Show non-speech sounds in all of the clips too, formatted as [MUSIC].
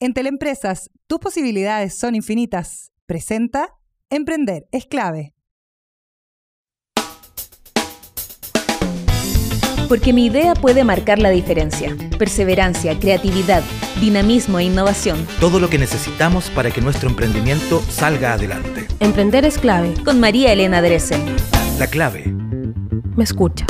En Teleempresas, tus posibilidades son infinitas. Presenta Emprender es clave. Porque mi idea puede marcar la diferencia. Perseverancia, creatividad, dinamismo e innovación. Todo lo que necesitamos para que nuestro emprendimiento salga adelante. Emprender es clave. Con María Elena Dresen. La clave. Me escucha.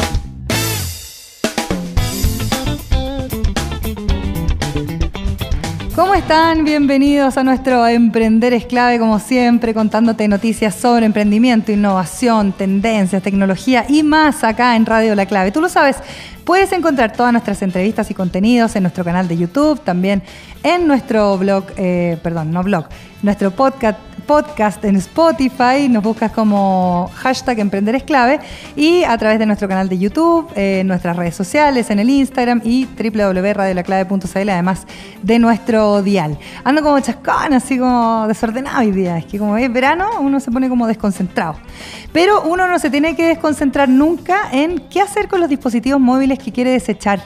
¿Cómo están? Bienvenidos a nuestro Emprender es clave, como siempre, contándote noticias sobre emprendimiento, innovación, tendencias, tecnología y más acá en Radio La Clave. Tú lo sabes, puedes encontrar todas nuestras entrevistas y contenidos en nuestro canal de YouTube, también en nuestro blog, eh, perdón, no blog, nuestro podcast en Spotify, nos buscas como hashtag Emprender es clave y a través de nuestro canal de YouTube, en nuestras redes sociales, en el Instagram y www.radiolaclave.cl, además de nuestro dial. Ando como chascón, así como desordenado hoy día, es que como es verano uno se pone como desconcentrado. Pero uno no se tiene que desconcentrar nunca en qué hacer con los dispositivos móviles que quiere desechar.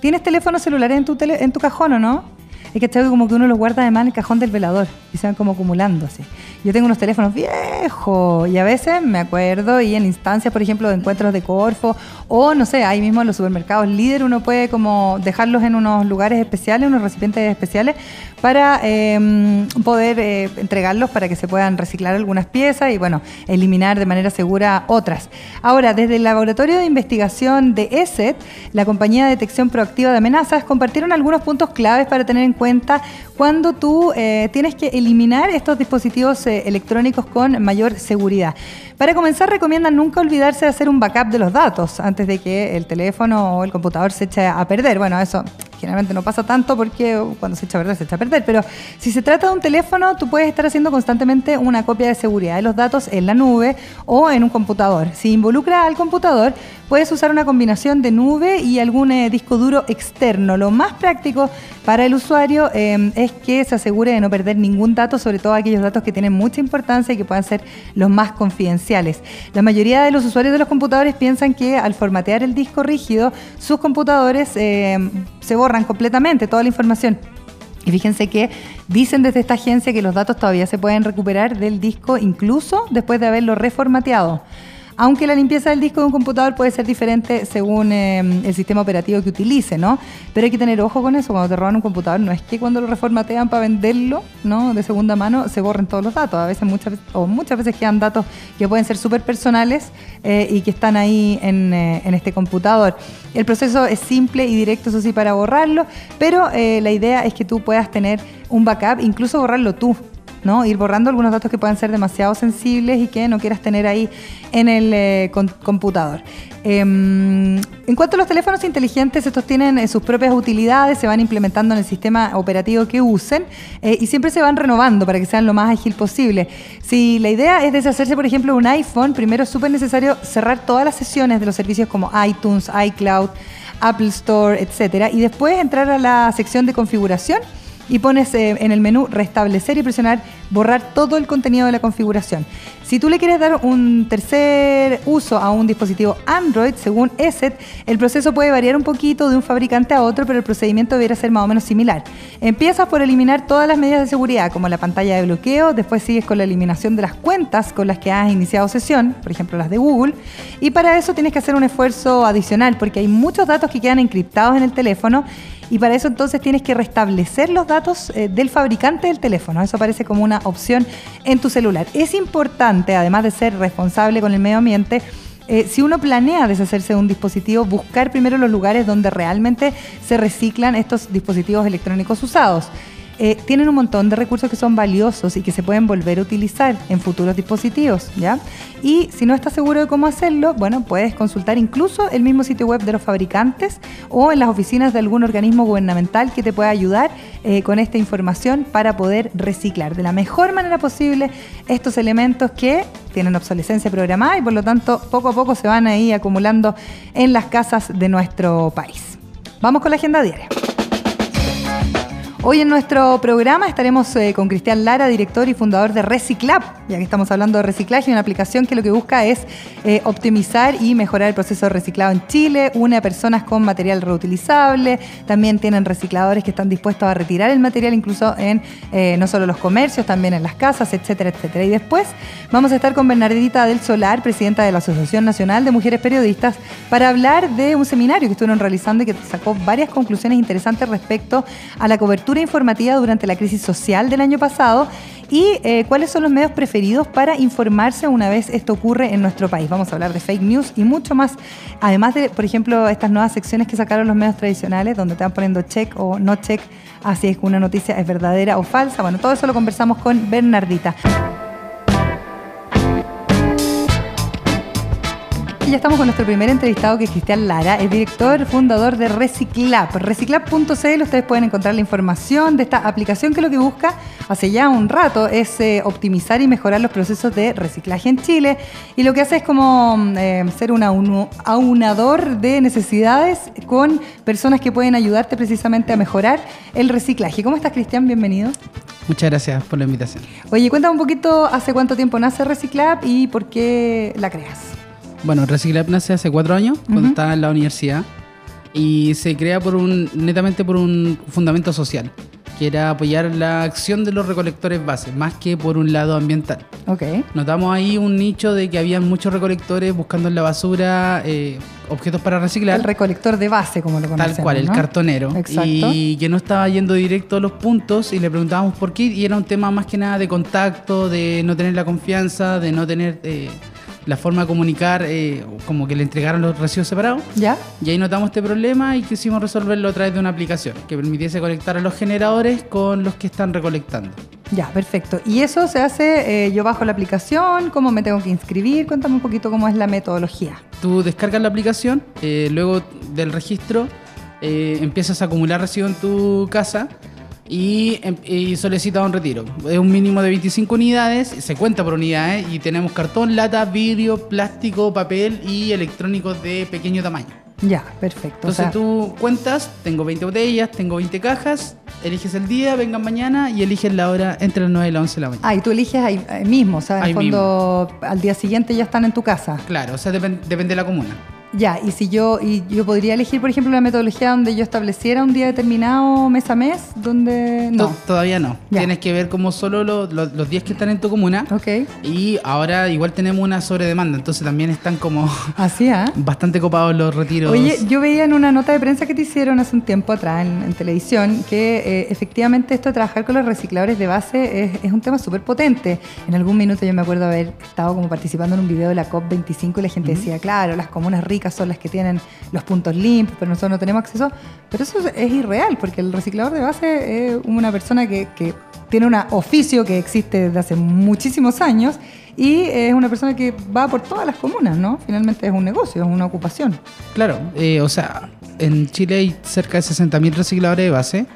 ¿Tienes teléfono celular en tu, en tu cajón o no? Es que como que uno los guarda además en el cajón del velador y se van como acumulando así. Yo tengo unos teléfonos viejos y a veces me acuerdo y en instancias, por ejemplo, de encuentros de Corfo o no sé, ahí mismo en los supermercados líder uno puede como dejarlos en unos lugares especiales, unos recipientes especiales para em, poder eh, entregarlos para que se puedan reciclar algunas piezas y bueno, eliminar de manera segura otras. Ahora, desde el laboratorio de investigación de ESET, la compañía de detección proactiva de amenazas, compartieron algunos puntos claves para tener en cuenta cuando tú eh, tienes que eliminar estos dispositivos eh, electrónicos con mayor seguridad. Para comenzar, recomiendan nunca olvidarse de hacer un backup de los datos antes de que el teléfono o el computador se eche a perder. Bueno, eso generalmente no pasa tanto porque cuando se echa a perder, se echa a perder. Pero si se trata de un teléfono, tú puedes estar haciendo constantemente una copia de seguridad de los datos en la nube o en un computador. Si involucra al computador, puedes usar una combinación de nube y algún eh, disco duro externo. Lo más práctico para el usuario eh, es que se asegure de no perder ningún dato, sobre todo aquellos datos que tienen mucha importancia y que puedan ser los más confidenciales. La mayoría de los usuarios de los computadores piensan que al formatear el disco rígido, sus computadores eh, se borran completamente, toda la información. Y fíjense que dicen desde esta agencia que los datos todavía se pueden recuperar del disco incluso después de haberlo reformateado aunque la limpieza del disco de un computador puede ser diferente según eh, el sistema operativo que utilice, ¿no? Pero hay que tener ojo con eso, cuando te roban un computador, no es que cuando lo reformatean para venderlo, ¿no? De segunda mano, se borren todos los datos. A veces, muchas, o muchas veces quedan datos que pueden ser súper personales eh, y que están ahí en, eh, en, este computador. El proceso es simple y directo, eso sí, para borrarlo, pero la idea es que tú puedas tener un backup, incluso borrarlo tú. ¿No? Ir borrando algunos datos que puedan ser demasiado sensibles y que no quieras tener ahí en el eh, computador. Em, en cuanto a los teléfonos inteligentes, estos tienen eh, sus propias utilidades, se van implementando en el sistema operativo que usen eh, y siempre se van renovando para que sean lo más ágil posible. Si la idea es deshacerse, por ejemplo, un iPhone, primero es súper necesario cerrar todas las sesiones de los servicios como iTunes, iCloud, Apple Store, etcétera, y después entrar a la sección de configuración y pones eh, en el menú restablecer y presionar borrar todo el contenido de la configuración. Si tú le quieres dar un tercer uso a un dispositivo Android, según ESET, el proceso puede variar un poquito de un fabricante a otro, pero el procedimiento debería ser más o menos similar. Empiezas por eliminar todas las medidas de seguridad, como la pantalla de bloqueo, después sigues con la eliminación de las cuentas con las que has iniciado sesión, por ejemplo las de Google, y para eso tienes que hacer un esfuerzo adicional, porque hay muchos datos que quedan encriptados en el teléfono y para eso entonces tienes que restablecer los datos eh, del fabricante del teléfono. Eso aparece como una opción en tu celular. Es importante, además de ser responsable con el medio ambiente, eh, si uno planea deshacerse de un dispositivo, buscar primero los lugares donde realmente se reciclan estos dispositivos electrónicos usados. Eh, tienen un montón de recursos que son valiosos y que se pueden volver a utilizar en futuros dispositivos, ¿ya? Y si no estás seguro de cómo hacerlo, bueno, puedes consultar incluso el mismo sitio web de los fabricantes o en las oficinas de algún organismo gubernamental que te pueda ayudar eh, con esta información para poder reciclar de la mejor manera posible estos elementos que tienen obsolescencia programada y por lo tanto poco a poco se van a ir acumulando en las casas de nuestro país. Vamos con la agenda diaria. Hoy en nuestro programa estaremos eh, con Cristian Lara, director y fundador de Reciclab, ya que estamos hablando de reciclaje, una aplicación que lo que busca es eh, optimizar y mejorar el proceso de reciclado en Chile, une a personas con material reutilizable, también tienen recicladores que están dispuestos a retirar el material incluso en eh, no solo los comercios, también en las casas, etcétera, etcétera. Y después vamos a estar con Bernardita del Solar, presidenta de la Asociación Nacional de Mujeres Periodistas, para hablar de un seminario que estuvieron realizando y que sacó varias conclusiones interesantes respecto a la cobertura informativa durante la crisis social del año pasado y eh, cuáles son los medios preferidos para informarse una vez esto ocurre en nuestro país. Vamos a hablar de fake news y mucho más, además de, por ejemplo, estas nuevas secciones que sacaron los medios tradicionales donde te van poniendo check o no check, así es que una noticia es verdadera o falsa. Bueno, todo eso lo conversamos con Bernardita. Ya estamos con nuestro primer entrevistado, que es Cristian Lara, es director, fundador de Reciclab. Reciclab.cl, ustedes pueden encontrar la información de esta aplicación que lo que busca hace ya un rato es eh, optimizar y mejorar los procesos de reciclaje en Chile. Y lo que hace es como eh, ser un aunador de necesidades con personas que pueden ayudarte precisamente a mejorar el reciclaje. ¿Cómo estás, Cristian? Bienvenido. Muchas gracias por la invitación. Oye, cuéntame un poquito hace cuánto tiempo nace Reciclab y por qué la creas. Bueno, Reciclab nace hace cuatro años, cuando estaba en la universidad, y se crea por un, netamente por un fundamento social, que era apoyar la acción de los recolectores base, más que por un lado ambiental. Okay. Notamos ahí un nicho de que había muchos recolectores buscando en la basura eh, objetos para reciclar. El recolector de base, como lo conocemos. Tal cual, el cartonero. Exacto. Y que no estaba yendo directo a los puntos y le preguntábamos por qué. Y era un tema más que nada de contacto, de no tener la confianza, de no tener... Eh, la forma de comunicar, eh, como que le entregaron los residuos separados. ¿Ya? Y ahí notamos este problema y quisimos resolverlo a través de una aplicación que permitiese conectar a los generadores con los que están recolectando. Ya, perfecto. ¿Y eso se hace, eh, yo bajo la aplicación, cómo me tengo que inscribir? Cuéntame un poquito cómo es la metodología. Tú descargas la aplicación, eh, luego del registro empiezas a acumular residuos en tu casa Em, y, solicita un retiro. Es un mínimo de 25 unidades, se cuenta por unidades y tenemos cartón, lata, vidrio, plástico, papel y electrónicos de pequeño tamaño. Ya, perfecto. Entonces tú cuentas, tengo 20 botellas, tengo 20 cajas, eliges el día, vengan mañana y eliges la hora entre las 9 y las 11 de la mañana. Ah, y tú eliges ahí, mismo, o sea, en fondo al día siguiente ya están en tu casa. Claro, o sea, depende de la comuna. Ya, y si yo, y yo podría elegir, por ejemplo, una metodología donde yo estableciera un día determinado mes a mes, donde no. todavía no. Tienes que ver como solo los días que están en tu comuna. Ok. Y ahora igual tenemos una sobredemanda, entonces también están como [LAUGHS] Así, ¿ah? [LAUGHS] bastante copados los retiros. Oye, yo veía en una nota de prensa que te hicieron hace un tiempo atrás en, televisión que eh, efectivamente esto de trabajar con los recicladores de base es, es un tema súper potente. En algún minuto yo me acuerdo haber estado como participando en un video de la COP25 y la gente decía, claro, las comunas ricas son las que tienen los puntos limpios, pero nosotros no tenemos acceso. Pero eso es irreal, porque el reciclador de base es una persona que, tiene un oficio que existe desde hace muchísimos años y es una persona que va por todas las comunas, ¿no? Finalmente es un negocio, es una ocupación. Claro, eh, o sea, en Chile hay cerca de 60.000 recicladores de base,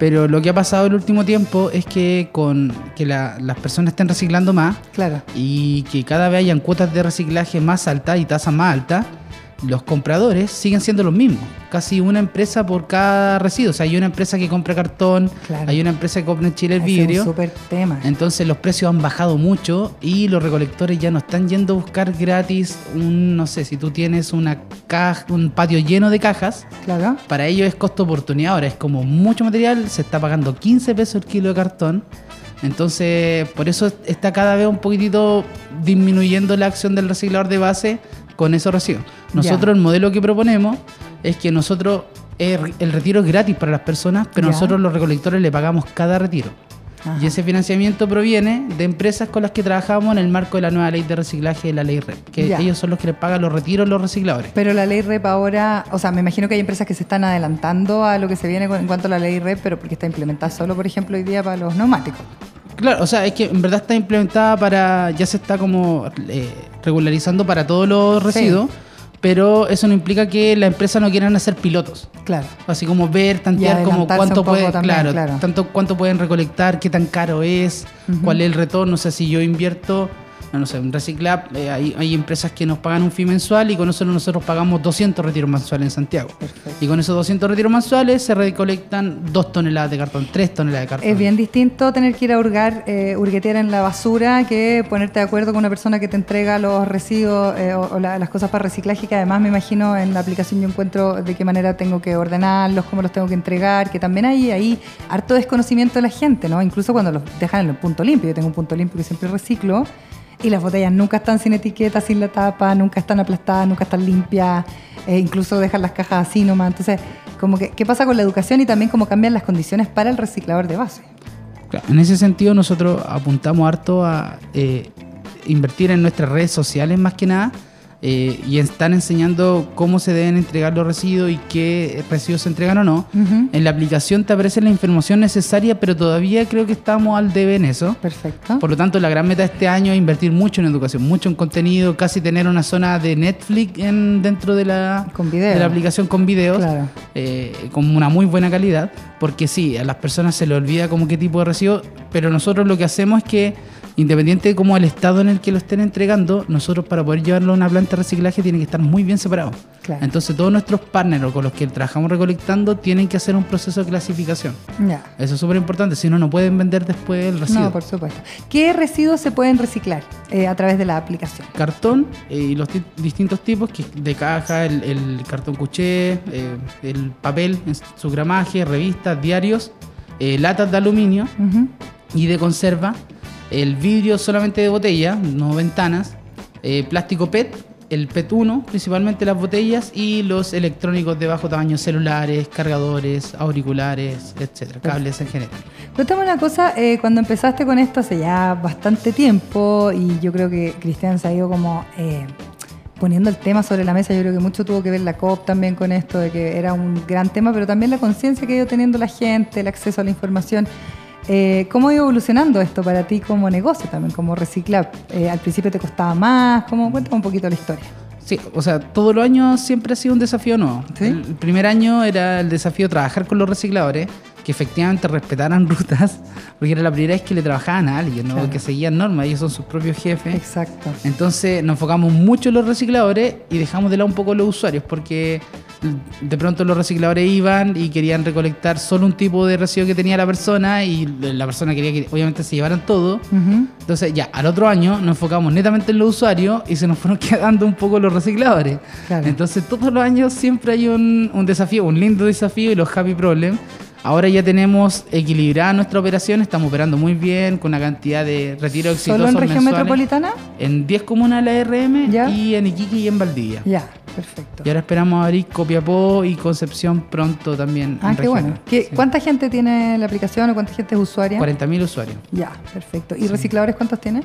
pero lo que ha pasado el último tiempo es que con que las personas estén reciclando más claro. y que cada vez hayan cuotas de reciclaje más altas y tasas más altas, los compradores siguen siendo los mismos. Casi una empresa por cada residuo. O sea, hay una empresa que compra cartón, hay una empresa que compra en Chile el vidrio. Es un super tema. Entonces los precios han bajado mucho y los recolectores ya no están yendo a buscar gratis un, no sé, si tú tienes una caja, un patio lleno de cajas. Claro. Para ellos es costo oportunidad. Ahora es como mucho material, se está pagando 15 pesos el kilo de cartón. Entonces, por eso está cada vez un poquitito disminuyendo la acción del reciclador de base con esos residuos. Nosotros el modelo que proponemos es que nosotros el retiro es gratis para las personas, pero nosotros los recolectores le pagamos cada retiro. Y ese financiamiento proviene de empresas con las que trabajamos en el marco de la nueva ley de reciclaje de la ley REP, que ellos son los que les pagan los retiros los recicladores. Pero la ley REP ahora, o sea, me imagino que hay empresas que se están adelantando a lo que se viene en cuanto a la ley REP, pero porque está implementada solo, por ejemplo, hoy día para los neumáticos. Claro, o sea, es que en verdad está implementada para, ya se está como eh, regularizando para todos los residuos, pero eso no implica que la empresa no quieran hacer pilotos. Claro. Así como ver, tantear como cuánto pueden, claro, tanto cuánto pueden recolectar, qué tan caro es, cuál es el retorno, o sea, si yo invierto no sé, en Reciclab eh, hay, hay empresas que nos pagan un fee mensual y con eso nosotros pagamos 200 retiros mensuales en Santiago. Y con esos 200 retiros mensuales se recolectan 2 toneladas de cartón, 3 toneladas de cartón. Es bien distinto tener que ir a hurgar, eh, hurguetear en la basura que ponerte de acuerdo con una persona que te entrega los residuos eh, o, o la- las cosas para reciclaje, que además me imagino en la aplicación yo encuentro de qué manera tengo que ordenarlos, cómo los tengo que entregar, que también hay ahí harto desconocimiento de la gente, ¿no? Incluso cuando los dejan en el punto limpio, yo tengo un punto limpio que siempre reciclo. Y las botellas nunca están sin etiqueta, sin la tapa, nunca están aplastadas, nunca están limpias, eh, incluso dejan las cajas así nomás. Entonces, como que, ¿qué pasa con la educación y también cómo cambian las condiciones para el reciclador de base? En ese sentido nosotros apuntamos harto a eh, invertir en nuestras redes sociales más que nada eh, y están enseñando cómo se deben entregar los residuos y qué residuos se entregan o no. En la aplicación te aparece la información necesaria, pero todavía creo que estamos al debe en eso. Perfecto. Por lo tanto, la gran meta de este año es invertir mucho en educación, mucho en contenido, casi tener una zona de Netflix en, dentro de la, Con video. de la aplicación con videos, Claro. eh, con una muy buena calidad, porque sí, a las personas se les olvida como qué tipo de recibo, pero nosotros lo que hacemos es que, independiente de cómo el estado en el que lo estén entregando, nosotros para poder llevarlo a una planta de reciclaje tiene que estar muy bien separado. Claro. Entonces todos nuestros partners con los que trabajamos recolectando tienen que hacer un proceso de clasificación. Ya. Eso es súper importante, si no, no pueden vender después el residuo. No, por supuesto. ¿Qué residuos se pueden reciclar eh, a través de la aplicación? cartón eh, y los ti- distintos tipos que de caja, el, el cartón cuché, eh, el papel en su gramaje, revistas, diarios, latas de aluminio Ujú. y de conserva, el vidrio solamente de botella, no ventanas, eh, plástico PET, el PET 1, principalmente las botellas y los electrónicos de bajo tamaño, celulares, cargadores, auriculares, etcétera, cables en general. Cuéntame una cosa, eh, cuando empezaste con esto hace ya bastante tiempo y yo creo que Cristian se ha ido como eh, poniendo el tema sobre la mesa, yo creo que mucho tuvo que ver la COP también con esto, de que era un gran tema, pero también la conciencia que ha ido teniendo la gente, el acceso a la información. Eh, ¿Cómo ha ido evolucionando esto para ti como negocio también, como reciclar? Eh, ¿Al principio te costaba más? ¿Cómo? Cuéntame un poquito la historia. Sí, o sea, todos los años siempre ha sido un desafío nuevo. ¿Sí? El, el primer año era el desafío de trabajar con los recicladores, que efectivamente respetaran [LAUGHS] rutas, porque era la primera vez que le trabajaban a alguien, ¿no? Claro. que seguían normas, ellos son sus propios jefes. Exacto. Entonces nos enfocamos mucho en los recicladores y dejamos de lado un poco los usuarios, porque de pronto los recicladores iban y querían recolectar solo un tipo de residuo que tenía la persona y la persona quería que obviamente se llevaran todo. Entonces ya, al otro año nos enfocamos netamente en los usuarios y se nos fueron [LAUGHS] quedando un poco los recicladores. Claro. Entonces todos los años siempre hay un, un desafío, un lindo desafío y los happy problem. Ahora ya tenemos equilibrada nuestra operación, estamos operando muy bien con una cantidad de retiros exitosos ¿Solo en región mensuales. metropolitana? En 10 comunas de la RM Ya. y en Iquique y en Valdivia. Ya, perfecto. Y ahora esperamos abrir Copiapó y Concepción pronto también. Ah, en qué bueno. ¿Qué- Sí. ¿Cuánta gente tiene la aplicación o cuánta gente es usuaria? 40.000 usuarios. Ya, perfecto. ¿Y recicladores cuántos tiene?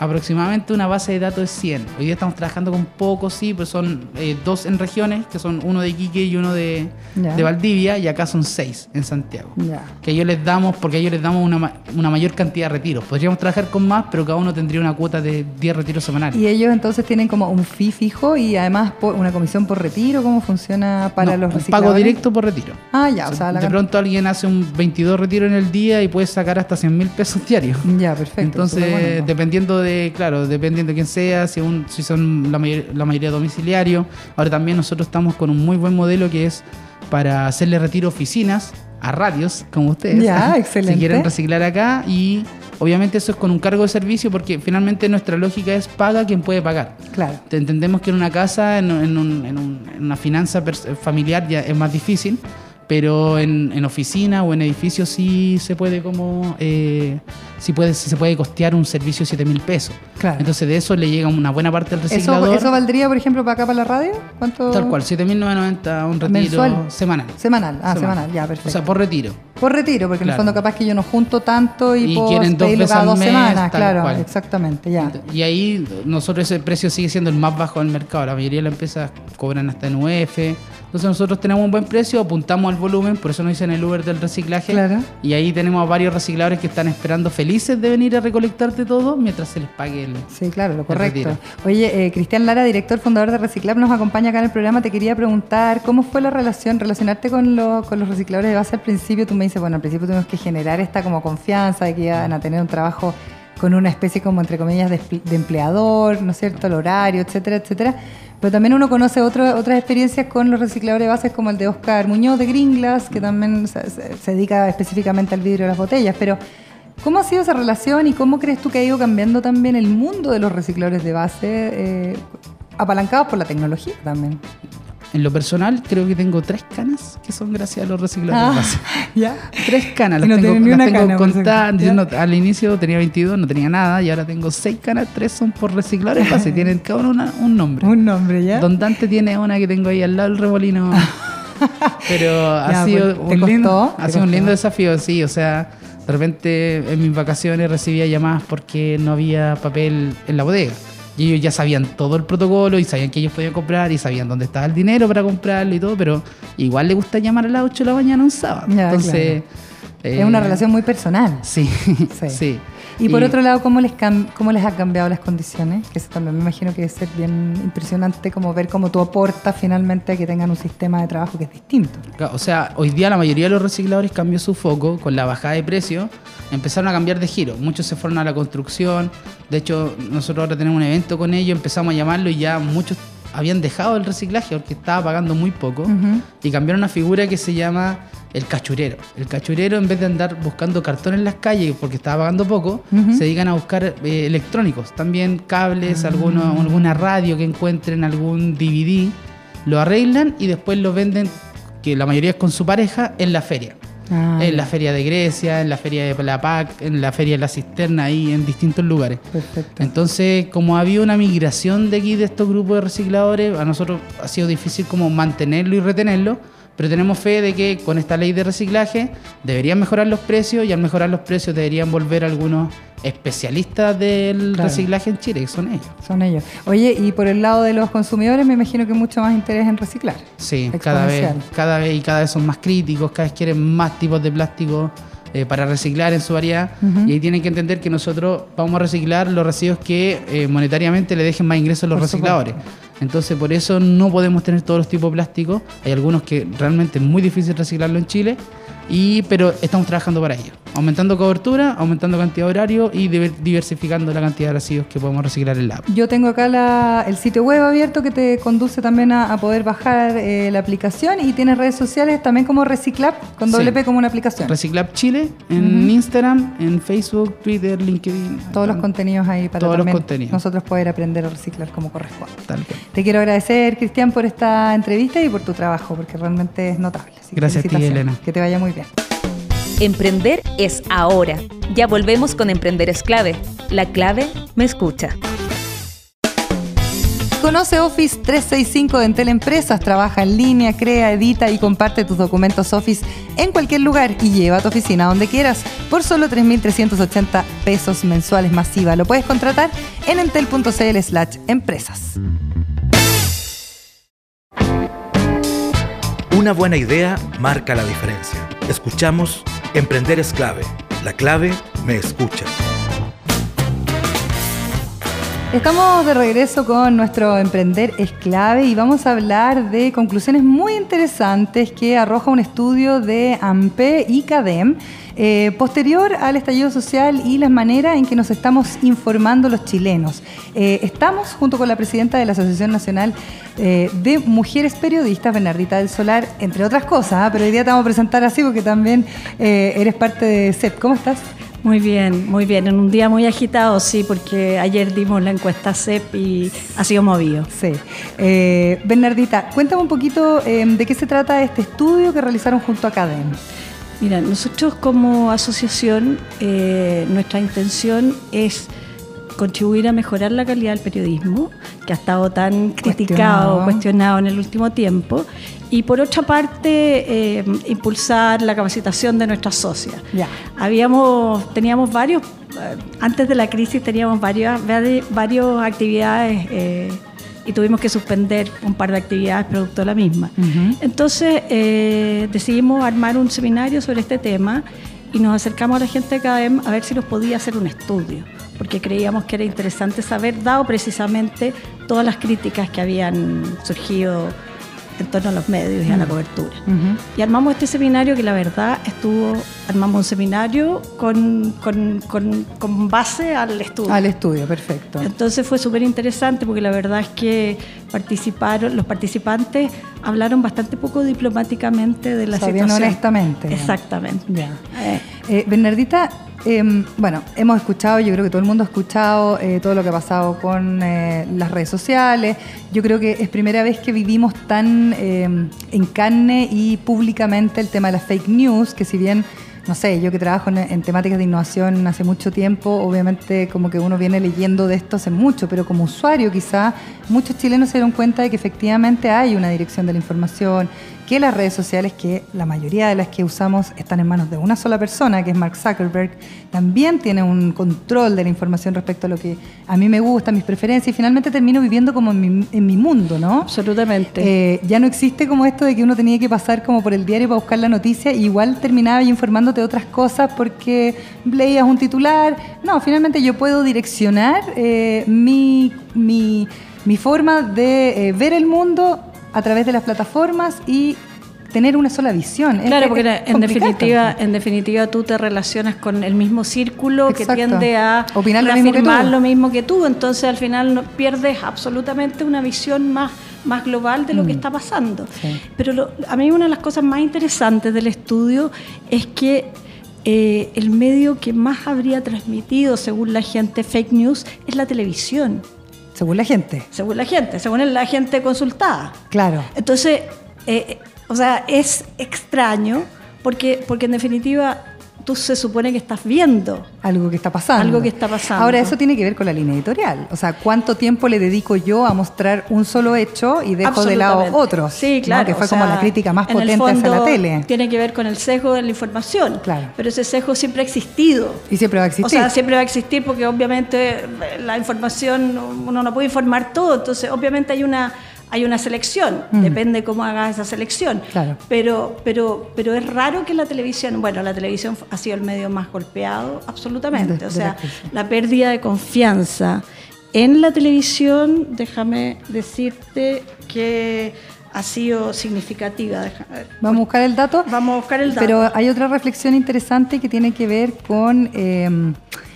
Aproximadamente una base de datos de 100. Hoy día estamos trabajando con pocos, sí, pero son eh, dos en regiones, que son uno de Iquique y uno de, de Valdivia, y acá son seis en Santiago. Ya. Que ellos les damos, porque a ellos les damos una, una mayor cantidad de retiros. Podríamos trabajar con más, pero cada uno tendría una cuota de 10 retiros semanales. ¿Y ellos entonces tienen como un fee fijo y además por- una comisión por retiro? ¿Cómo funciona para No, los recicladores? pago directo por retiro. Ah, ya, o O sea, la de pronto alguien hace un 22 retiros en el día y puede sacar hasta 100 mil pesos [LAUGHS] diarios. Ya, perfecto. Entonces, dependiendo de, claro, dependiendo de quién sea, si, un- si son la, mayor- la mayoría domiciliario. Ahora también nosotros estamos con un muy buen modelo que es para hacerle retiro a oficinas, a radios, como ustedes. Ya, [LAUGHS] excelente. Si quieren reciclar acá y obviamente eso es con un cargo de servicio porque finalmente nuestra lógica es paga quien puede pagar. Claro. Te- Entendemos que en una casa, en, en un- en un- en una finanza familiar ya es más difícil, pero en, en oficina o en edificios sí se puede como eh, sí puede, sí se puede costear un servicio de 7 mil pesos. Claro. Entonces de eso le llega una buena parte al ¿Eso, reciclador. ¿Eso valdría, por ejemplo, para acá, para la radio? ¿Cuánto? tal cual, 7.990 un retiro ¿Mensual? semanal. Semanal. Ah, semanal, ya, perfecto. O sea, por retiro. Por retiro, porque en el Claro. fondo capaz que yo no junto tanto y, Y puedo quieren dos veces cada dos mes, semanas, claro, cual. exactamente, ya. Y ahí nosotros ese precio sigue siendo el más bajo del mercado. La mayoría de las empresas cobran hasta en UF. Entonces nosotros tenemos un buen precio, apuntamos al volumen, por eso nos dicen el Uber del reciclaje. Claro. Y ahí tenemos a varios recicladores que están esperando felices de venir a recolectarte todo mientras se les pague el... Sí, claro, lo correcto. Oye, eh, Cristian Lara, director fundador de Reciclab, nos acompaña acá en el programa. Te quería preguntar, ¿cómo fue la relación, relacionarte con, lo- con los recicladores de base al principio? Tú me dices, bueno, al principio tuvimos que generar esta como confianza de que iban a tener un trabajo con una especie como, entre comillas, de, de empleador, ¿no es cierto?, el horario, etcétera, etcétera. Pero también uno conoce otro- otras experiencias con los recicladores de bases como el de Oscar Muñoz de Gringlas, que también se, se- se dedica específicamente al vidrio de las botellas. Pero, ¿cómo ha sido esa relación y cómo crees tú que ha ido cambiando también el mundo de los recicladores de base, eh, apalancados por la tecnología también? En lo personal, creo que tengo tres canas que son gracias a los recicladores base. [LAUGHS] ¿Ya? Tres canas, las no tengo, las tengo cana, contadas. Yo no- al inicio tenía 22, no tenía nada, y ahora tengo seis canas, tres son por recicladores base. [LAUGHS] Tienen cada uno una- un nombre. Un nombre, ¿ya? Don Dante tiene una que tengo ahí al lado del remolino. [LAUGHS] Pero ha sido, pues, ¿te un lindo, ¿Te ha sido un lindo desafío, sí. O sea, de repente en mis vacaciones recibía llamadas porque no había papel en la bodega. Y ellos ya sabían todo el protocolo y sabían que ellos podían comprar y sabían dónde estaba el dinero para comprarlo y todo, pero igual le gusta llamar a las 8 de la mañana un sábado. Ya, Entonces. es eh, una relación muy personal. Sí, Sí. [LAUGHS] sí. Y por otro lado, ¿cómo les, ¿cómo les ha cambiado las condiciones? Que eso también me imagino que debe ser bien impresionante como ver cómo tú aportas finalmente a que tengan un sistema de trabajo que es distinto. O sea, hoy día la mayoría de los recicladores cambió su foco con la bajada de precio. Empezaron a cambiar de giro. Muchos se fueron a la construcción. De hecho, nosotros ahora tenemos un evento con ellos. Empezamos a llamarlo y ya muchos habían dejado el reciclaje porque estaba pagando muy poco. Y cambiaron una figura que se llama el cachurero. El cachurero, en vez de andar buscando cartón en las calles porque estaba pagando poco, se dedican a buscar eh, electrónicos. También cables, alguno- alguna radio que encuentren, algún DVD. Lo arreglan y después lo venden, que la mayoría es con su pareja, en la feria. Ah, en la feria de Grecia, en la feria de la PAC, en la feria de la cisterna, ahí en distintos lugares. Perfecto. Entonces, como ha habido una migración de aquí de estos grupos de recicladores, a nosotros ha sido difícil como mantenerlo y retenerlo, pero tenemos fe de que con esta ley de reciclaje deberían mejorar los precios y al mejorar los precios deberían volver algunos especialistas del Claro. reciclaje en Chile, que son ellos. Son ellos. Oye, y por el lado de los consumidores, me imagino que mucho más interés en reciclar. Sí, cada vez, cada vez y cada vez son más críticos, cada vez quieren más tipos de plástico eh, para reciclar en su variedad. Y ahí tienen que entender que nosotros vamos a reciclar los residuos que eh, monetariamente le dejen más ingresos a los Por recicladores. Entonces, por eso no podemos tener todos los tipos de plástico. Hay algunos que realmente es muy difícil reciclarlo en Chile. Y, pero estamos trabajando para ello, aumentando cobertura, aumentando cantidad de horario y diver- diversificando la cantidad de residuos que podemos reciclar en la app. Yo tengo acá la- el sitio web abierto que te conduce también a, a poder bajar eh, la aplicación y tienes redes sociales también como Reciclab, con doble Sí. P como una aplicación. Reciclab Chile en Instagram, en Facebook, Twitter, LinkedIn. Todos los contenidos ahí para Todos los contenidos. nosotros poder aprender a reciclar como corresponde. Tal cual. Te quiero agradecer, Cristian, por esta entrevista y por tu trabajo, porque realmente es notable. Así Gracias a ti. Elena. Que te vaya muy bien. Emprender es ahora. Ya volvemos con Emprender es clave. La clave me escucha. Conoce Office 365 de Entel Empresas, trabaja en línea, crea, edita y comparte tus documentos Office en cualquier lugar y lleva a tu oficina donde quieras por solo 3.380 pesos mensuales masiva. Lo puedes contratar en entel.cl slash empresas. Una buena idea marca la diferencia. Escuchamos Emprender es clave. La clave me escucha. Estamos de regreso con nuestro Emprender es clave y vamos a hablar de conclusiones muy interesantes que arroja un estudio de AMPE y CADEM eh, posterior al estallido social y las maneras en que nos estamos informando los chilenos. Eh, estamos junto con la presidenta de la Asociación Nacional eh, de Mujeres Periodistas, Bernardita del Solar, entre otras cosas, ¿ah? pero hoy día te vamos a presentar así porque también eres parte de CEP. ¿Cómo estás? Muy bien, muy bien. En un día muy agitado, sí, porque ayer dimos la encuesta CEP y ha sido movido. Sí. Eh, Bernardita, cuéntame un poquito eh, de qué se trata este estudio que realizaron junto a CADEM. Mira, nosotros como asociación, eh, nuestra intención es contribuir a mejorar la calidad del periodismo, que ha estado tan criticado, Cuestionado. cuestionado en el último tiempo, y por otra parte, eh, impulsar la capacitación de nuestras socias. Ya. Habíamos, teníamos varios, eh, antes de la crisis teníamos varias, vari- varias actividades eh, y tuvimos que suspender un par de actividades producto de la misma. Entonces eh, decidimos armar un seminario sobre este tema y nos acercamos a la gente de CADEM a ver si nos podía hacer un estudio, porque creíamos que era interesante saber, dado precisamente todas las críticas que habían surgido en torno a los medios y a la Mm. cobertura. Y armamos este seminario que la verdad estuvo, armamos un seminario con, con- con- con base al estudio. Al estudio, perfecto. Entonces fue súper interesante porque la verdad es que participaron, los participantes hablaron bastante poco diplomáticamente de la O sea, bien situación. honestamente. Exactamente. Ya. Eh, Eh, Bernardita, eh, bueno, hemos escuchado, yo creo que todo el mundo ha escuchado eh, todo lo que ha pasado con eh, las redes sociales. Yo creo que es primera vez que vivimos tan eh, en carne y públicamente el tema de las fake news, que si bien, no sé, yo que trabajo en, en temáticas de innovación hace mucho tiempo, obviamente como que uno viene leyendo de esto hace mucho, pero como usuario quizá muchos chilenos se dieron cuenta de que efectivamente hay una dirección de la información, que las redes sociales, que la mayoría de las que usamos están en manos de una sola persona, que es Mark Zuckerberg, también tiene un control de la información respecto a lo que a mí me gusta, mis preferencias, y finalmente termino viviendo como en mi, en mi mundo, ¿no? absolutamente. Eh, ya no existe como esto de que uno tenía que pasar como por el diario para buscar la noticia, y igual terminaba informándote de otras cosas porque leías un titular. No, finalmente yo puedo direccionar eh, mi, mi, mi forma de eh, ver el mundo a través de las plataformas y tener una sola visión. Claro, es- porque es en definitiva, en definitiva tú te relacionas con el mismo círculo que tiende a Opinar lo mismo que reafirmar tú. lo mismo que tú. Entonces al final no- pierdes absolutamente una visión más, más global de lo que está pasando. Mm. Sí. Pero lo- a mí una de las cosas más interesantes del estudio es que eh, el medio que más habría transmitido, según la gente, fake news es la televisión. Según la gente, Según la gente, según la gente consultada. claro. Entonces, eh, o sea, es extraño porque, porque en definitiva tú se supone que estás viendo. Algo que está pasando. Algo que está pasando. Ahora, eso tiene que ver con la línea editorial. O sea, ¿cuánto tiempo le dedico yo a mostrar un solo hecho y dejo de lado otros? Sí, ¿no? claro. Que fue o sea, como la crítica más el potente hacia la tele. Tiene que ver con el sesgo de la información. Claro. Pero ese sesgo siempre ha existido. Y siempre va a existir. O sea, siempre va a existir porque obviamente la información, uno no puede informar todo, entonces obviamente hay una, hay una selección, Mm. depende cómo hagas esa selección. Claro. Pero, pero, pero es raro que la televisión, bueno, la televisión ha sido el medio más golpeado, absolutamente. De- o sea, la pérdida de confianza en la televisión, déjame decirte que ha sido significativa. Vamos a buscar el dato. Vamos a buscar el dato. Pero hay otra reflexión interesante que tiene que ver con eh, y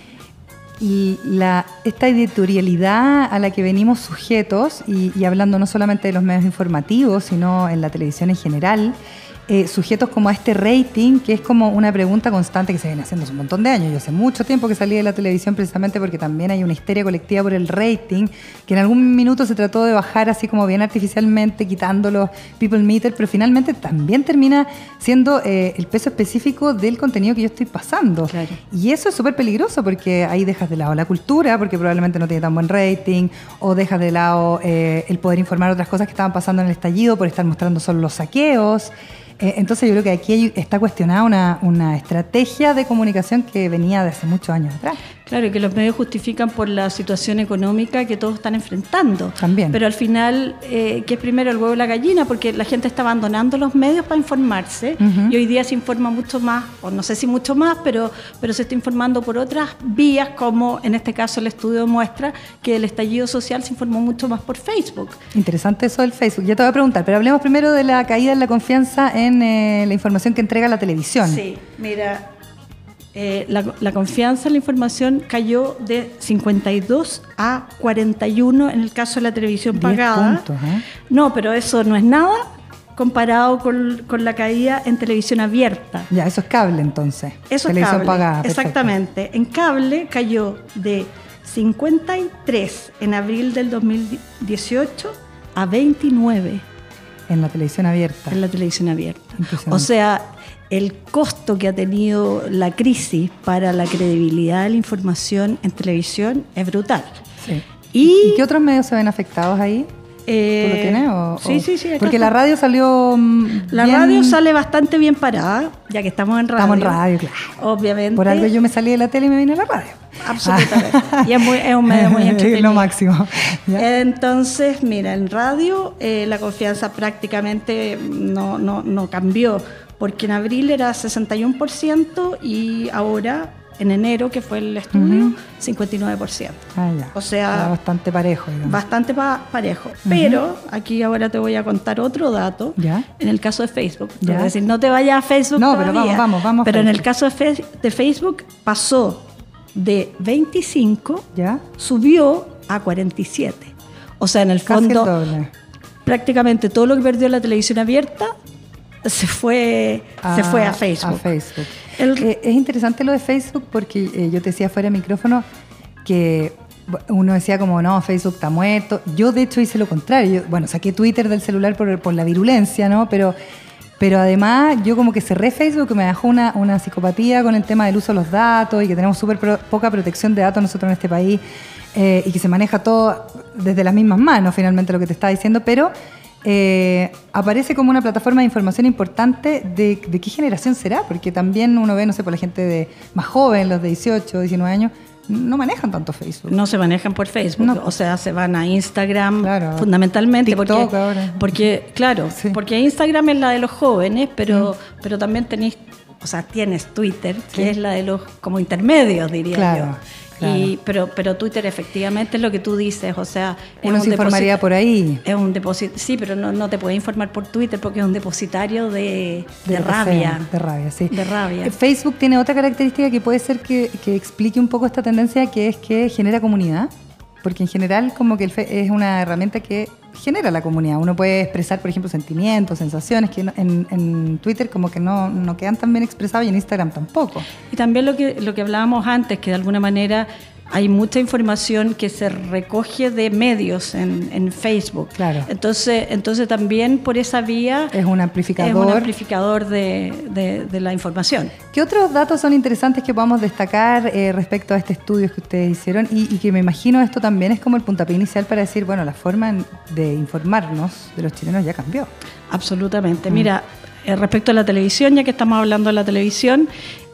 la, esta editorialidad a la que venimos sujetos, y, y hablando no solamente de los medios informativos, sino en la televisión en general, eh, sujetos como a este rating, que es como una pregunta constante que se viene haciendo hace un montón de años. Yo hace mucho tiempo que salí de la televisión precisamente porque también hay una histeria colectiva por el rating, que en algún minuto se trató de bajar así como bien artificialmente, quitando los people meter, pero finalmente también termina siendo eh, el peso específico del contenido que yo estoy pasando. Claro. Y eso es súper peligroso porque ahí dejas de lado la cultura, porque probablemente no tiene tan buen rating, o dejas de lado eh, el poder informar otras cosas que estaban pasando en el estallido por estar mostrando solo los saqueos. Eh, entonces yo creo que aquí está cuestionada una, una estrategia de comunicación que venía de hace muchos años atrás. Claro, y que los medios justifican por la situación económica que todos están enfrentando. También. Pero al final, eh, ¿qué es primero el huevo o la gallina? Porque la gente está abandonando los medios para informarse y hoy día se informa mucho más, o no sé si mucho más, pero, pero se está informando por otras vías, como en este caso el estudio muestra que el estallido social se informó mucho más por Facebook. Interesante eso del Facebook. Ya te voy a preguntar, pero hablemos primero de la caída en la confianza en eh, la información que entrega la televisión. Sí, mira, eh, la, la confianza en la información cayó de 52 a 41 en el caso de la televisión 10 pagada. puntos, ¿eh? No, pero eso no es nada comparado con, con la caída en televisión abierta. Ya, eso es cable entonces. Eso es Televisión cable. pagada. perfecto. Exactamente. En cable cayó de 53 en abril del 2018 a 29 En la televisión abierta. en la televisión abierta. O sea, el costo que ha tenido la crisis para la credibilidad de la información en televisión es brutal. Sí. Y, ¿Y qué otros medios se ven afectados ahí? ¿Tú eh, lo tienes? o- sí, o- sí, sí. Porque está. la radio salió. mm, La bien- radio sale bastante bien parada, ya que estamos en radio. Estamos en radio, claro. Obviamente. Por algo yo me salí de la tele y me vine a la radio. Absolutamente. Y es, muy, es un medio muy [LAUGHS] entretenido. lo máximo. Ya. Entonces, mira, en radio eh, la confianza prácticamente no, no, no cambió, porque en abril era 61% y ahora en enero, que fue el estudio, 59%. Ah, ya. O sea, Está bastante parejo, digamos. Bastante pa- parejo. Pero aquí ahora te voy a contar otro dato. Ya. En el caso de Facebook. Ya. a decir, no te vayas a Facebook. No, pero vamos, vamos, vamos Pero en el caso de, Fe- de Facebook pasó de 25, ¿Ya? subió a 47. O sea, en el Casi el fondo, doble. prácticamente todo lo que perdió la televisión abierta se fue, se fue a Facebook. A Facebook. Es interesante lo de Facebook porque eh, yo te decía fuera de micrófono que uno decía como, no, Facebook está muerto. Yo de hecho hice lo contrario. Bueno, saqué Twitter del celular por, por la virulencia, ¿no? Pero, pero además yo como que cerré Facebook que me dejó una, una psicopatía con el tema del uso de los datos y que tenemos súper pro- poca protección de datos nosotros en este país eh, y que se maneja todo desde las mismas manos, finalmente, lo que te estaba diciendo. Pero eh, aparece como una plataforma de información importante de, de qué generación será, porque también uno ve, no sé, por la gente de más joven, los de 18, 19 años, no manejan tanto Facebook. No se manejan por Facebook, No. o sea, se van a Instagram Claro. fundamentalmente. TikTok porque, ahora. porque, claro, Sí. Porque Instagram es la de los jóvenes, pero, pero también tenéis, o sea, tienes Twitter, que es la de los como intermedios, diría Claro, yo. Claro. Y, pero, pero Twitter efectivamente es lo que tú dices, o sea, es Uno un se informaría por ahí. Es un depósito, sí, pero no, no te puedes informar por Twitter porque es un depositario de, de rabia. sea, de rabia, sí. De rabia. Eh, Facebook tiene otra característica que puede ser que, que explique un poco esta tendencia, que es que genera comunidad. Porque en general como que el fe- es una herramienta que genera la comunidad. Uno puede expresar, por ejemplo, sentimientos, sensaciones, que en, en Twitter como que no, no quedan tan bien expresados y en Instagram tampoco. Y también lo que, lo que hablábamos antes, que de alguna manera hay mucha información que se recoge de medios en, en Facebook. Claro. Entonces, entonces también por esa vía Es un amplificador. es un amplificador de, de- de la información. ¿Qué otros datos son interesantes que podamos destacar eh, respecto a este estudio que ustedes hicieron? Y, y que me imagino esto también es como el puntapié inicial para decir, bueno, la forma de informarnos de los chilenos ya cambió. Absolutamente. Mira, eh, respecto a la televisión, ya que estamos hablando de la televisión,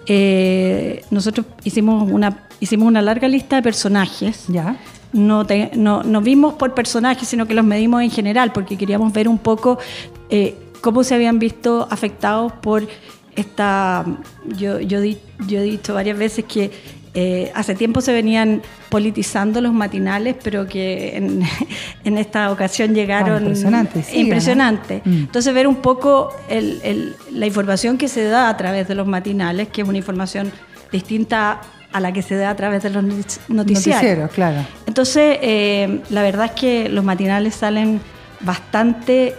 eh, nosotros hicimos una, hicimos una larga lista de personajes. ¿Ya? no, te- no, no vimos por personajes, sino que los medimos en general, porque queríamos ver un poco eh, cómo se habían visto afectados por esta... Yo, yo, di- yo he dicho varias veces que eh, hace tiempo se venían politizando los matinales, pero que en, [LAUGHS] en esta ocasión llegaron... Ah, impresionante, sí, impresionante. ¿no? Mm. Entonces ver un poco el- el- la información que se da a través de los matinales, que es una información distinta a la que se da a través de los notic- noticiarios. Noticiero, claro. Entonces, eh, la verdad es que los matinales salen bastante,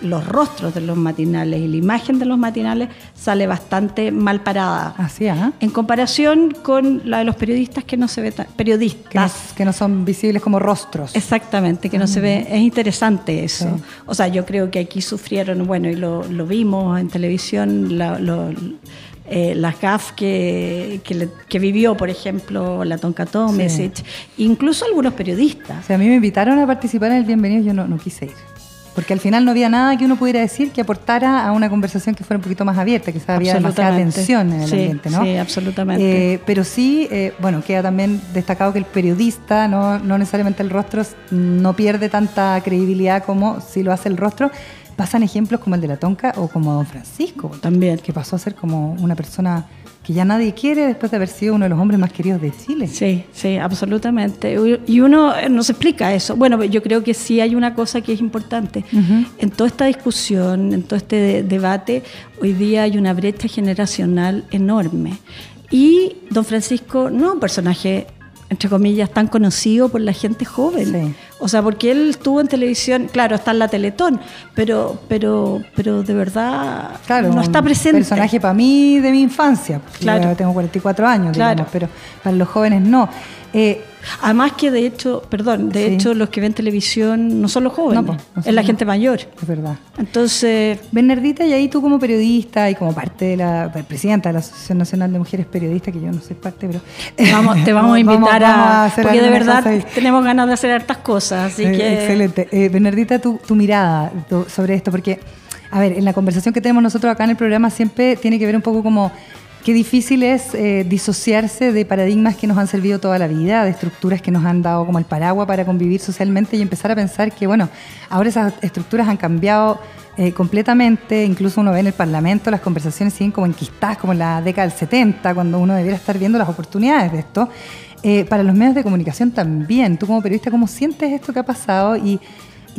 los rostros de los matinales y la imagen de los matinales sale bastante mal parada. Así, ¿ah? En comparación con la de los periodistas que no se ve tan... Que no, Periodistas. que no son visibles como rostros. Exactamente, que no se ve, es interesante eso. Sí. O sea, yo creo que aquí sufrieron, bueno, y lo, lo vimos en televisión, la- lo- eh, las GAF que, que, le- que vivió, por ejemplo, la Tonka Tomesic, incluso algunos O periodistas. sea, a mí me invitaron a participar en el Bienvenido y yo no, no quise ir. Porque al final no había nada que uno pudiera decir que aportara a una conversación que fuera un poquito más abierta, quizás había demasiada tensión en el Sí, ambiente, ¿no? sí, absolutamente. Eh, pero sí, eh, bueno, queda también destacado que el periodista, no, no necesariamente el rostro, no pierde tanta credibilidad como si lo hace el rostro. Pasan ejemplos como el de la Tonca o como Don Francisco, También. que pasó a ser como una persona que ya nadie quiere después de haber sido uno de los hombres más queridos de Chile. Sí, sí, absolutamente. Y uno eh, nos explica eso. Bueno, yo creo que sí hay una cosa que es importante. Ujú. En toda esta discusión, en todo este de- debate, hoy día hay una brecha generacional enorme. Y don Francisco no es un personaje, entre comillas, tan conocido por la gente joven. Sí. O sea, porque él estuvo en televisión, claro, está en la Teletón, pero, pero, pero de verdad Claro, no está un presente. personaje para mí de mi infancia. Claro. Yo tengo 44 años, Claro. digamos, pero para los jóvenes no. Eh, Además que de hecho, perdón, de Sí. hecho los que ven televisión no son los jóvenes, No, es la gente mayor. es verdad. Entonces, Bernardita, y ahí tú como periodista y como parte de la presidenta de la Asociación Nacional de Mujeres Periodistas, que yo no soy parte, pero... te vamos, te vamos a [LAUGHS] invitar vamos a... hacer porque de verdad tenemos ganas de hacer hartas cosas, así Eh, que... Excelente. Eh, Bernardita, tu, tu mirada sobre esto, porque, a ver, en la conversación que tenemos nosotros acá en el programa siempre tiene que ver un poco como qué difícil es eh, disociarse de paradigmas que nos han servido toda la vida, de estructuras que nos han dado como el paraguas para convivir socialmente y empezar a pensar que, bueno, ahora esas estructuras han cambiado eh, completamente, incluso uno ve en el Parlamento las conversaciones siguen como enquistadas, como en la década del 70, cuando uno debiera estar viendo las oportunidades de esto. Eh, para los medios de comunicación también, tú como periodista, ¿cómo sientes esto que ha pasado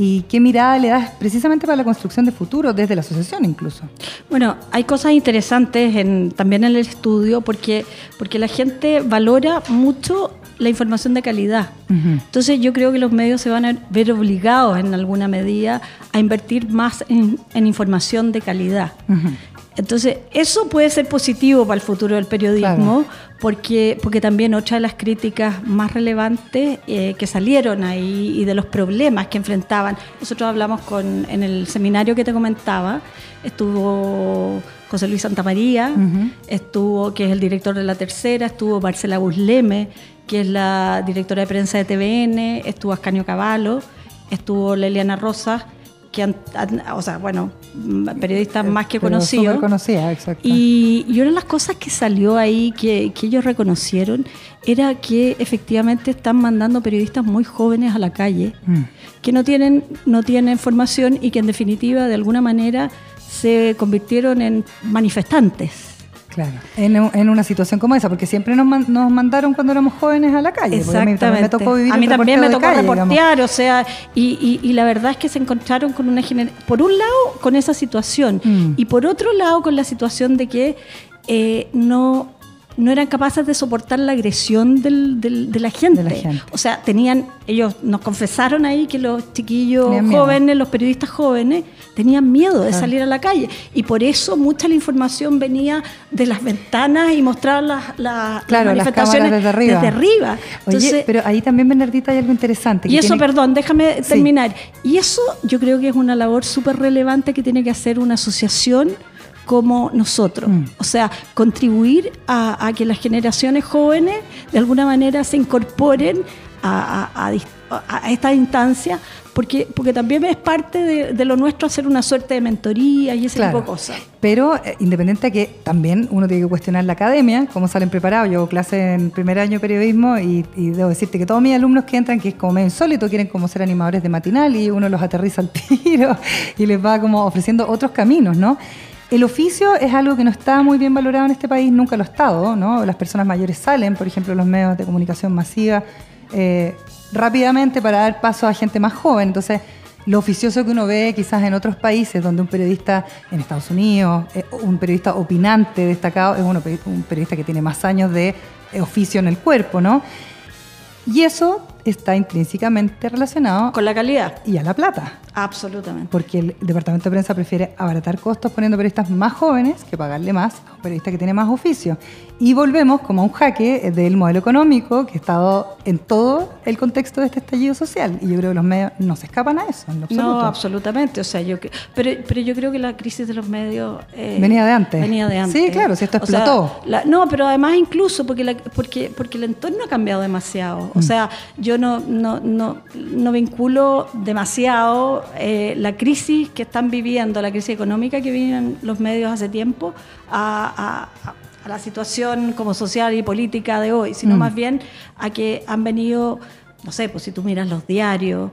y qué mirada le das precisamente para la construcción de futuro desde la asociación incluso? Bueno, hay cosas interesantes en, también en el estudio porque, porque la gente valora mucho la información de calidad. Entonces yo creo que los medios se van a ver obligados en alguna medida a invertir más en, información de calidad. Entonces, eso puede ser positivo para el futuro del periodismo, porque, porque también otra de las críticas más relevantes eh, que salieron ahí y de los problemas que enfrentaban, nosotros hablamos con, en el seminario que te comentaba, estuvo José Luis Santamaría, estuvo, que es el director de La Tercera, estuvo Marcela Busleme, que es la directora de prensa de TVN, estuvo Ascanio Cavallo, estuvo Leliana Rosas, que o sea, bueno, periodistas más que conocidos. conocida, exacto. Y, y, una de las cosas que salió ahí, que, que, ellos reconocieron, era que efectivamente están mandando periodistas muy jóvenes a la calle, mm. que no tienen, no tienen formación y que en definitiva, de alguna manera, se convirtieron en manifestantes. Claro, en, una situación como esa, porque siempre nos, nos mandaron cuando éramos jóvenes a la calle. Exactamente. A mí también me tocó vivir A mí también me tocó reportear, o sea, y, y, la verdad es que se encontraron con una generación, por un lado, con esa situación, mm. y por otro lado, con la situación de que eh, no no eran capaces de soportar la agresión del, de, la gente. O sea, tenían, ellos nos confesaron ahí que los chiquillos jóvenes, los periodistas jóvenes, tenían miedo de salir a la calle. Y por eso mucha la información venía de las ventanas y mostrar las, las manifestaciones desde arriba. Oye, pero ahí también, Bernardita, hay algo interesante. Y eso, perdón, déjame terminar. Y eso yo creo que es una labor súper relevante que tiene que hacer una asociación como nosotros. Mm. O sea, contribuir a, que las generaciones jóvenes de alguna manera se incorporen a, a esta instancia porque, porque también es parte de, lo nuestro hacer una suerte de mentoría y ese tipo de cosas. Pero eh, independiente de que también uno tiene que cuestionar la academia, cómo salen preparados. Yo hago clase en primer año de periodismo y, debo decirte que todos mis alumnos que entran, que es como medio insólito, quieren como ser animadores de matinal y uno los aterriza al [LAUGHS] tiro y les va como ofreciendo otros caminos, ¿no? El oficio es algo que no está muy bien valorado en este país, nunca lo ha estado, ¿no? Las personas mayores salen, por ejemplo, los medios de comunicación masiva, eh, rápidamente para dar paso a gente más joven. Entonces, lo oficioso que uno ve quizás en otros países, donde un periodista en Estados Unidos, eh, un periodista opinante destacado, es un periodista que tiene más años de oficio en el cuerpo, ¿no? Y eso está intrínsecamente relacionado con la calidad y a la plata. Absolutamente. Porque el departamento de prensa prefiere abaratar costos poniendo periodistas más jóvenes que pagarle más a un periodista que tiene más oficio. Y volvemos como a un jaque del modelo económico que ha estado en todo el contexto de este estallido social. Y yo creo que los medios no se escapan a eso. no, absolutamente. O sea, yo pero, pero yo creo que la crisis de los medios eh, venía de antes. Venía de antes. Sí, claro, si esto explotó. no, pero además incluso porque, porque, porque el entorno ha cambiado demasiado. O mm. sea, yo no, no, no, no vinculo demasiado eh, la crisis que están viviendo, la crisis económica que viven los medios hace tiempo, a, la situación como social y política de hoy, sino mm. más bien a que han venido, no sé, pues si tú miras los diarios,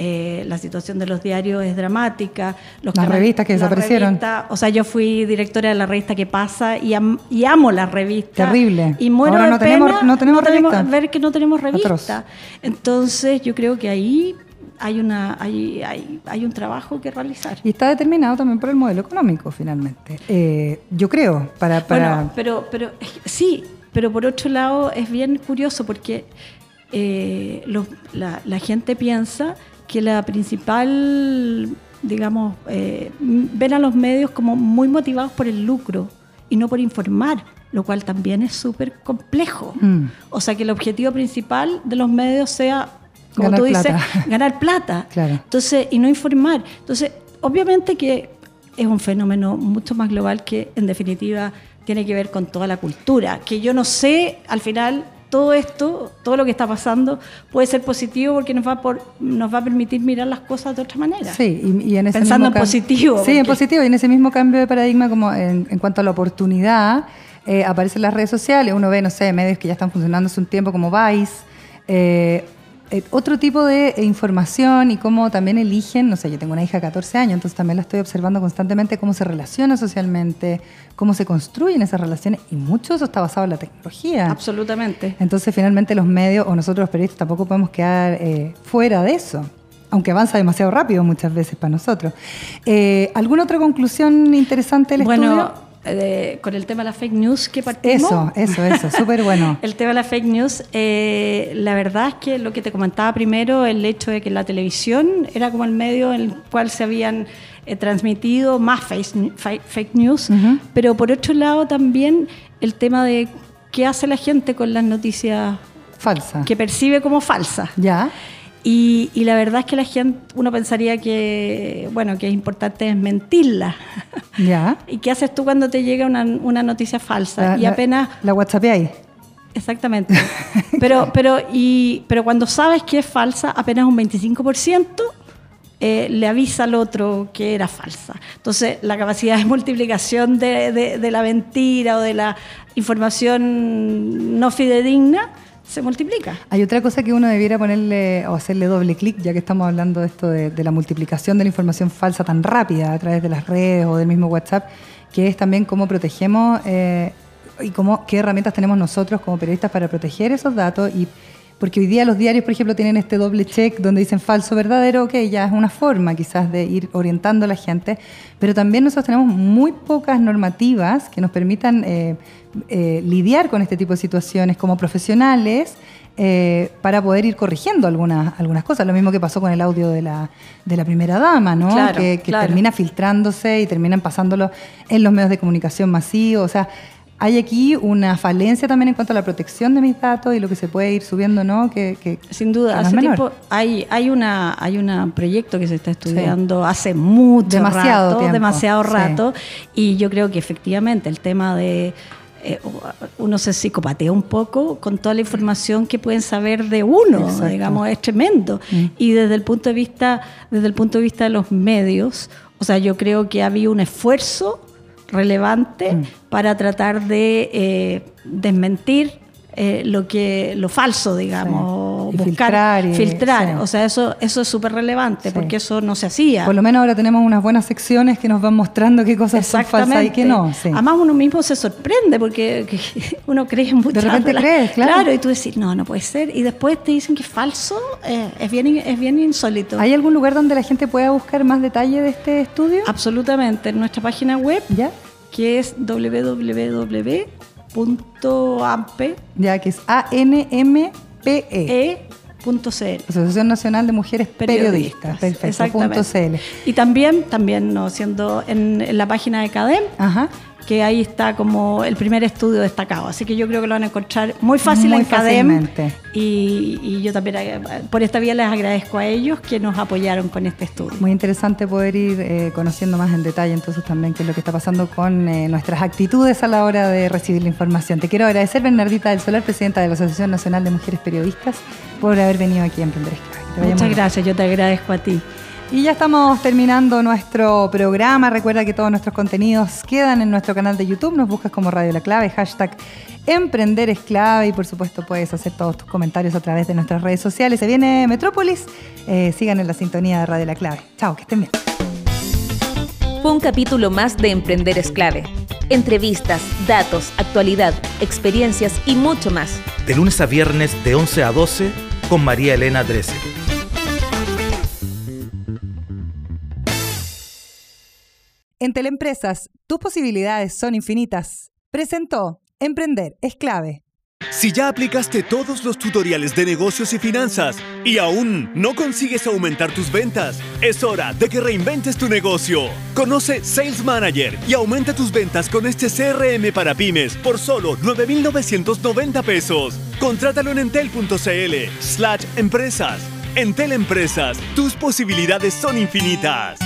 eh, la situación de los diarios es dramática. Los las revistas que desaparecieron. o sea, yo fui directora de la revista Que Pasa y, amo las revistas. Terrible. Y muero Ahora no tenemos, no tenemos, ver que no tenemos revista. Entonces, yo creo que ahí hay, una, hay, hay, hay, un trabajo que realizar. Y está determinado también por el modelo económico, finalmente. Eh, yo creo, para... para... Bueno, pero, pero sí, pero por otro lado es bien curioso porque eh, la, gente piensa que la principal, digamos, eh, ven a los medios como muy motivados por el lucro y no por informar lo cual también es súper complejo. Mm. O sea, que el objetivo principal de los medios sea como tú dices, [LAUGHS] ganar plata. Entonces, y no informar. Entonces, obviamente que es un fenómeno mucho más global que en definitiva tiene que ver con toda la cultura, que yo no sé al final todo esto, todo lo que está pasando, puede ser positivo porque nos va, por, nos va a permitir mirar las cosas de otra manera. Sí, y, en ese Pensando en positivo. Sí, en positivo, y en ese mismo cambio de paradigma como en, en cuanto a la oportunidad, eh, aparece en las redes sociales, uno ve, no sé, medios que ya están funcionando hace un tiempo como Vice, eh, eh, otro tipo de información y cómo también eligen, no sé, yo tengo una hija de 14 años, entonces también la estoy observando constantemente cómo se relaciona socialmente, cómo se construyen esas relaciones y mucho de eso está basado en la tecnología. Absolutamente. Entonces finalmente los medios o nosotros los periodistas tampoco podemos quedar eh, fuera de eso. Aunque avanza demasiado rápido muchas veces para nosotros. Eh, ¿Alguna otra conclusión interesante del bueno, estudio? Eh, con el tema de la fake news que partimos. Eso, eso, eso, [LAUGHS] súper bueno. El tema de la fake news, eh, la verdad es que lo que te comentaba primero, el hecho de que la televisión era como el medio en el cual se habían eh, transmitido más face- fa- fake news, Ujú. pero por otro lado también el tema de qué hace la gente con las noticias Falsa. que percibe como falsas. ¿Ya? Y, y la verdad es que la gente, uno pensaría que, bueno, que es importante desmentirla. [LAUGHS] ¿Ya? ¿Y qué haces tú cuando te llega una, una noticia falsa? La- y la- apenas La WhatsApp ahí. Exactamente. [LAUGHS] Pero, pero, y, pero cuando sabes que es falsa, apenas un 25% eh, le avisa al otro que era falsa. Entonces, la capacidad de multiplicación de, de- de la mentira o de la información no fidedigna se multiplica. Hay otra cosa que uno debiera ponerle o hacerle doble clic, ya que estamos hablando de esto de, de la multiplicación de la información falsa tan rápida a través de las redes o del mismo WhatsApp, que es también cómo protegemos eh, y cómo, qué herramientas tenemos nosotros como periodistas para proteger esos datos. y Porque hoy día los diarios, por ejemplo, tienen este doble check donde dicen falso, verdadero, ok, ya es una forma quizás de ir orientando a la gente, pero también nosotros tenemos muy pocas normativas que nos permitan eh, eh, lidiar con este tipo de situaciones como profesionales eh, para poder ir corrigiendo algunas, algunas cosas. Lo mismo que pasó con el audio de la, de la primera dama, ¿no? Claro, que que claro. termina filtrándose y terminan pasándolo en los medios de comunicación masivos. O sea, hay aquí una falencia también en cuanto a la protección de mis datos y lo que se puede ir subiendo, ¿no? Que, que- Sin duda, que no hace tiempo hay, hay una hay un proyecto que se está estudiando hace mucho Demasiado rato, tiempo, demasiado sí. rato, y yo creo que efectivamente el tema de eh, uno se psicopatea un poco con toda la información que pueden saber de uno, Exacto. digamos, es tremendo. Mm. Y desde el punto de vista, desde el punto de vista de los medios, o sea, yo creo que había un esfuerzo relevante Mm. para tratar de eh, desmentir eh, lo que lo falso, digamos, Sí. Buscar filtrar y- filtrar. sí. O sea, eso eso es súper relevante Sí. porque eso no se hacía. por lo menos ahora tenemos unas buenas secciones que nos van mostrando qué cosas son falsas y qué no. Además uno mismo se sorprende porque [LAUGHS] que uno cree en muchas repente las- crees, claro. y tú decís, no, no puede ser. Y después te dicen que es falso. eh, es, bien, es bien insólito. ¿Hay algún lugar donde la gente pueda buscar más detalle de este estudio? Absolutamente. En nuestra página web, ¿Ya? que es www.ampe.cl. Ya, que es A-N-M-P-E. E.cl. Asociación Nacional de Mujeres Periodistas. Perfecto. Punto CL. Y también, también no, siendo en, en la página de CADEM, Ajá. Que ahí está como el primer estudio destacado. Así que yo creo que lo van a encontrar muy fácil Muy en CADEM. Y, y yo también eh, por esta vía les agradezco a ellos que nos apoyaron con este estudio. Muy interesante poder ir eh, conociendo más en detalle entonces también qué es lo que está pasando con eh, nuestras actitudes a la hora de recibir la información. Te quiero agradecer, Bernardita del Solar, presidenta de la Asociación Nacional de Mujeres Periodistas, por haber venido aquí a Emprender Muchas gracias, yo te agradezco a ti. Y ya estamos terminando nuestro programa. Recuerda que todos nuestros contenidos quedan en nuestro canal de YouTube. Nos buscas como Radio La Clave, hashtag Emprender es clave y por supuesto puedes hacer todos tus comentarios a través de nuestras redes sociales. Se viene Metrópolis. Eh, sigan en la sintonía de Radio La Clave. Chao, que estén bien. Fue un capítulo más de Emprender es clave. Entrevistas, datos, actualidad, experiencias y mucho más. De lunes a viernes de 11 a 12 con María Elena Drese. En Teleempresas, tus posibilidades son infinitas. Presentó Emprender es clave. Si ya aplicaste todos los tutoriales de negocios y finanzas y aún no consigues aumentar tus ventas, es hora de que reinventes tu negocio. Conoce Sales Manager y aumenta tus ventas con este CRM para pymes por solo 9,990 pesos. Contrátalo en entel.cl slash empresas. Entel Empresas, tus posibilidades son infinitas.